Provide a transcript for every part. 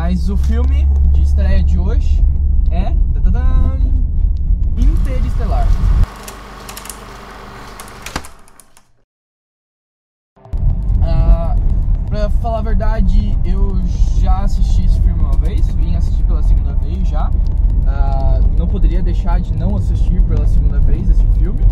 Mas o filme de estreia de hoje é tadadam, Interestelar. Ah, pra falar a verdade, eu já assisti esse filme uma vez, vim assistir pela segunda vez já. Ah, não poderia deixar de não assistir pela segunda vez esse filme.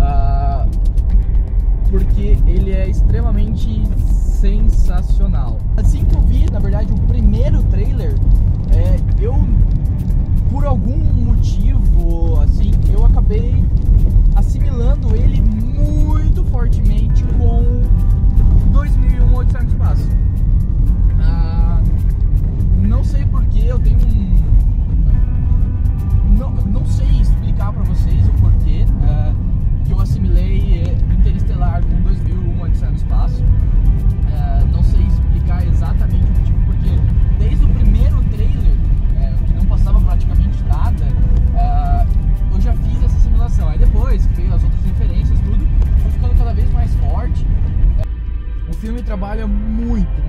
Ah, porque ele é extremamente sensacional. Assim que eu vi, na verdade, o primeiro trailer, é, eu, por algum motivo, assim, eu acabei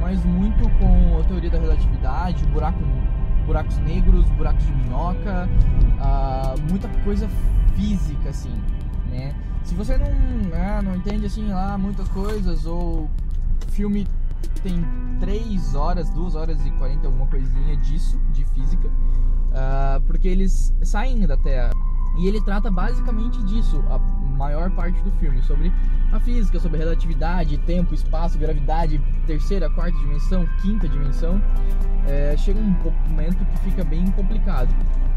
mas muito com a teoria da relatividade, buraco, buracos negros, buracos de minhoca, ah, muita coisa física, assim, né? Se você não, ah, não entende, assim, lá muitas coisas, ou filme tem 3 horas, 2 horas e 40 alguma coisinha disso, de física, ah, porque eles saem da Terra. E ele trata basicamente disso, a maior parte do filme, sobre a física, sobre relatividade, tempo, espaço, gravidade, terceira, quarta dimensão, quinta dimensão. É, chega um momento que fica bem complicado.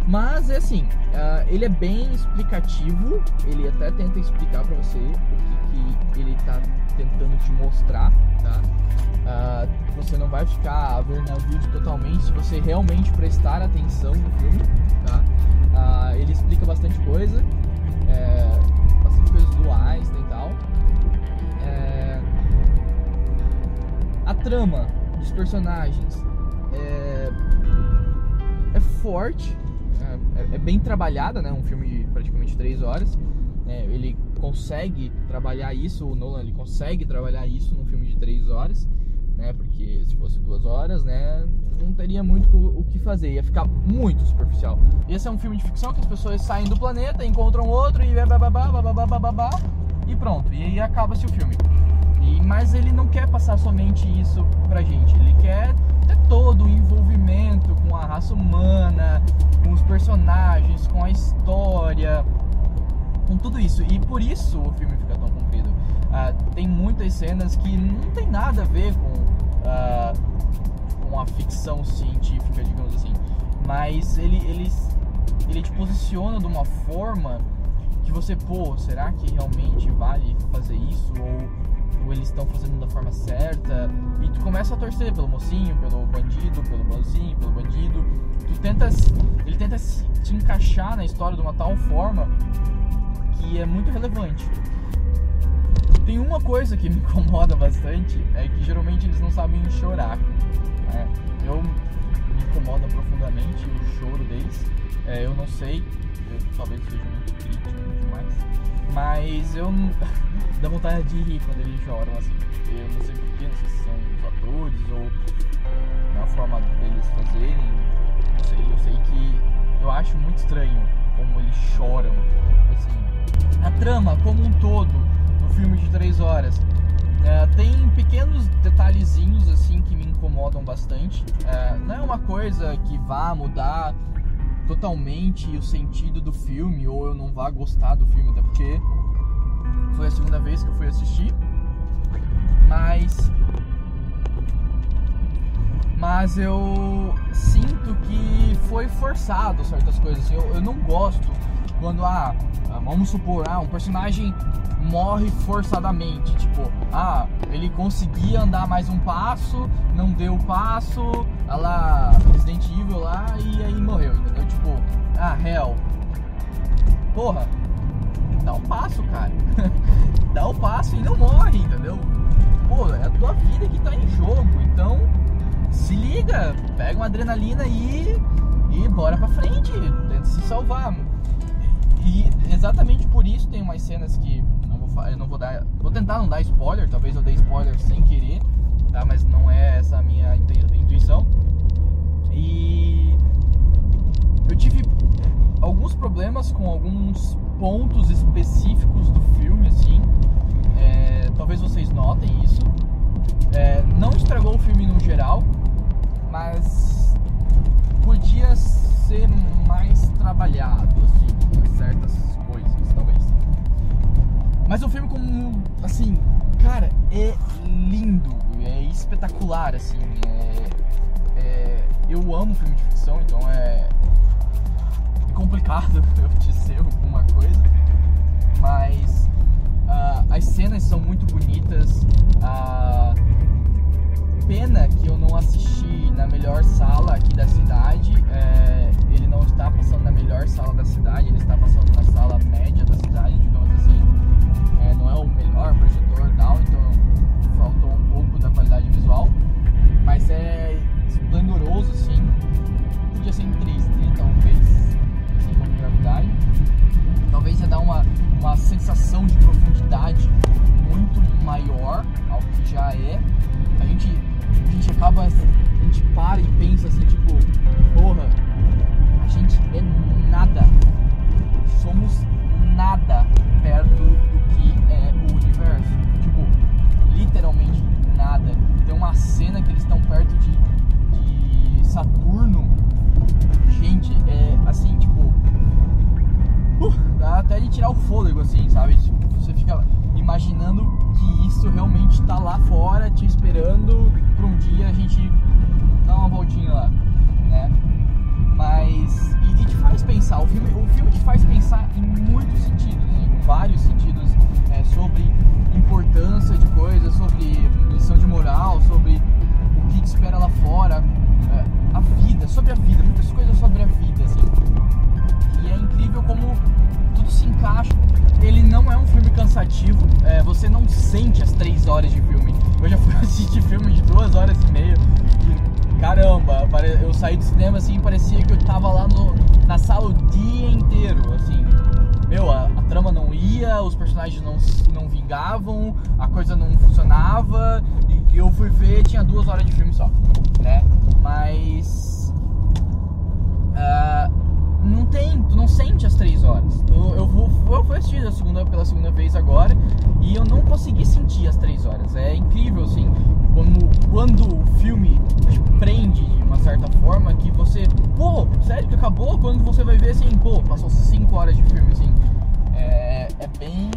Mas é assim, ah, ele é bem explicativo, ele até tenta explicar pra você o que, que ele tá tentando te mostrar, tá? Ah, você não vai ficar a ver navios totalmente se você realmente prestar atenção no filme, tá? Ah, ele explica bastante coisa, trama dos personagens é, é forte, é, é bem trabalhada, né? Um filme de praticamente 3 horas. É, ele consegue trabalhar isso, o Nolan ele consegue trabalhar isso num filme de 3 horas, né? Porque se fosse duas horas, né? Não teria muito o que fazer, ia ficar muito superficial. Esse é um filme de ficção que as pessoas saem do planeta, encontram outro e bababá, bababá, bababá, e pronto. E aí acaba-se o filme. E, mas ele não quer passar somente isso pra gente, ele quer ter todo o envolvimento com a raça humana, com os personagens, com a história, com tudo isso. E por isso o filme fica tão comprido. Ah, tem muitas cenas que não tem nada a ver com, ah, com a ficção científica, digamos assim. Mas ele, ele, ele te posiciona de uma forma que você, pô, será que realmente vale fazer isso? Ou, ou eles estão fazendo da forma certa? E tu começa a torcer pelo mocinho, pelo bandido, pelo mocinho, pelo bandido. Tu tenta, ele tenta te encaixar na história de uma tal forma que é muito relevante. Tem uma coisa que me incomoda bastante, é que geralmente eles não sabem chorar. né? Eu me incomoda profundamente o choro deles. É, eu não sei, talvez seja muito crítico demais, mas eu não- dá vontade de rir quando eles choram assim. Eu não sei porquê, não sei se são os atores ou a forma deles fazerem. Não sei, eu sei que eu acho muito estranho como eles choram. Assim, a trama como um todo no filme de três horas é, tem pequenos detalhezinhos assim que me incomodam bastante. É, não é uma coisa que vá mudar totalmente o sentido do filme ou eu não vá gostar do filme, até porque foi a segunda vez que eu fui assistir. Mas mas eu sinto que foi forçado certas coisas. Eu, eu não gosto quando, ah, vamos supor, ah, um personagem morre forçadamente. Tipo, ah, ele conseguia andar mais um passo, não deu o passo, ah lá, Resident Evil lá, porra, dá o um passo, cara. dá o um passo e não morre, entendeu? Pô, é a tua vida que tá em jogo, então se liga, pega uma adrenalina e, e bora pra frente, tenta se salvar. E exatamente por isso tem umas cenas que não vou, eu não vou dar, vou tentar não dar spoiler, talvez eu dê spoiler sem querer, tá? Mas não é essa a minha intuição. E eu tive intui- intuição. com alguns pontos específicos do filme, assim. É, talvez vocês notem isso. É, não estragou o filme no geral, mas podia ser mais trabalhado, assim, certas coisas, talvez. Mas o filme como, assim, cara, é lindo, é espetacular, assim, é, é, eu amo filme de ficção, então é complicado eu dizer alguma coisa, mas uh, as cenas são muito bonitas, uh, pena que eu não assisti na melhor sala aqui da cidade. É, ele não está passando na melhor sala da cidade, ele está passando na sala média da cidade, digamos assim. É, não é o melhor projetor e tal, então horas de filme. Eu já fui assistir filme de duas horas e meia e caramba, eu saí do cinema assim parecia que eu tava lá no, na sala o dia inteiro, assim. Meu, a, a trama não ia, os personagens não, não vingavam, a coisa não funcionava, e eu fui ver, tinha duas horas de filme só, né? Mas. Uh, não tem, tu não sente as três horas. Tu, eu, vou, eu fui assistir a segunda, pela segunda vez agora e eu não consegui sentir as três horas. É incrível, assim, como, quando o filme te prende de uma certa forma que você, pô, sério que acabou? Quando você vai ver assim, pô, passou cinco horas de filme, assim. É, é bem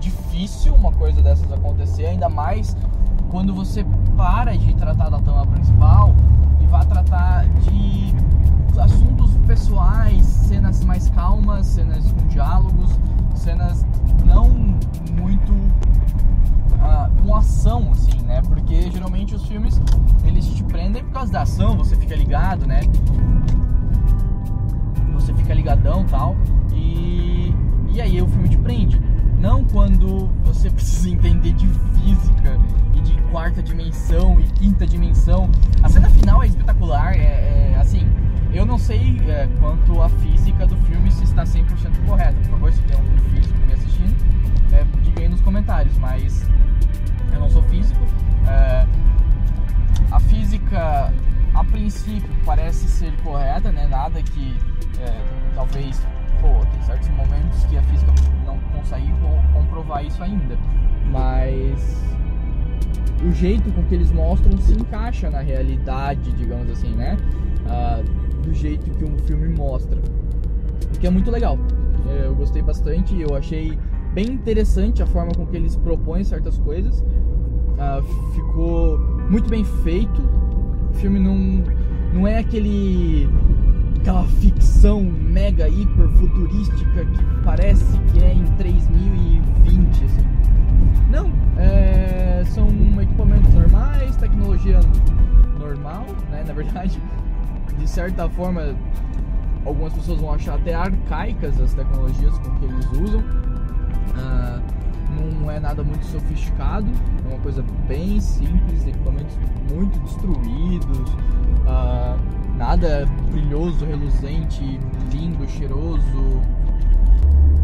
difícil uma coisa dessas acontecer, ainda mais quando você para de tratar da trama principal e vai tratar você fica ligado, né? Você fica ligadão tal. E, e aí o filme te prende. Não quando você precisa entender de física e de quarta dimensão e quinta dimensão. A cena final é espetacular, é, é assim eu não sei é, quanto a física do filme se está 100% correta. Por favor, se tem algum físico me assistindo, é, diga aí nos comentários. Mas eu não sou físico. É, princípio, parece ser correta, né? Nada que é, talvez, pô, tem certos momentos que a física não consegue comprovar isso ainda. Mas o jeito com que eles mostram se encaixa na realidade, digamos assim, né? Uh, do jeito que um filme mostra. O que é muito legal. É, eu gostei bastante, eu achei bem interessante a forma com que eles propõem certas coisas. Uh, ficou muito bem feito. O filme não, não é aquele aquela ficção mega hiper futurística que parece que é em 3020 assim. Não, é, são equipamentos normais, tecnologia normal, né, na verdade de certa forma, algumas pessoas vão achar até arcaicas as tecnologias com que eles usam. Uh, não é nada muito sofisticado, uma coisa bem simples, equipamentos muito destruídos, uh, nada brilhoso, reluzente, lindo, cheiroso.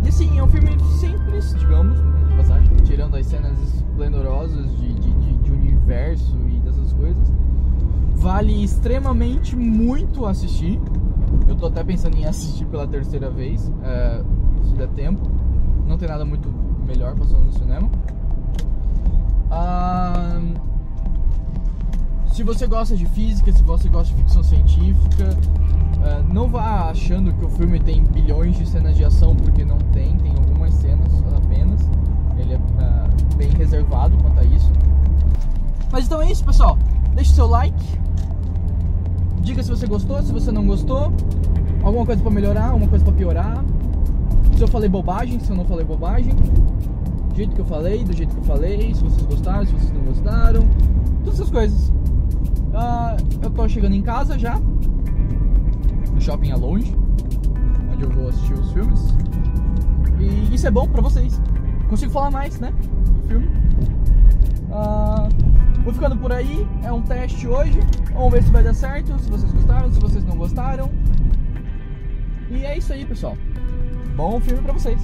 E assim, é um filme simples, digamos, passagem, tirando as cenas esplendorosas de, de, de, de universo e dessas coisas vale extremamente muito assistir. Eu tô até pensando em assistir pela terceira vez. É, der tempo. Não tem nada muito melhor passando no cinema. Se você gosta de física, se você gosta de ficção científica, ah, não vá achando que o filme tem bilhões de cenas de ação, porque não tem, tem algumas cenas apenas. Ele é ah, bem reservado quanto a isso. Mas então é isso, pessoal. Deixe seu like. Diga se você gostou, se você não gostou. Alguma coisa pra melhorar, alguma coisa pra piorar. Se eu falei bobagem, se eu não falei bobagem. Jeito que eu falei, do jeito que eu falei. Se vocês gostaram, se vocês não gostaram. Todas essas coisas. Ah, eu tô chegando em casa já. O shopping é longe. Onde eu vou assistir os filmes. E isso é bom pra vocês. Consigo falar mais, né? Do filme. Ah, vou ficando por aí. É um teste hoje. Vamos ver se vai dar certo. Se vocês gostaram, se vocês não gostaram. E é isso aí, pessoal. Bom filme pra vocês.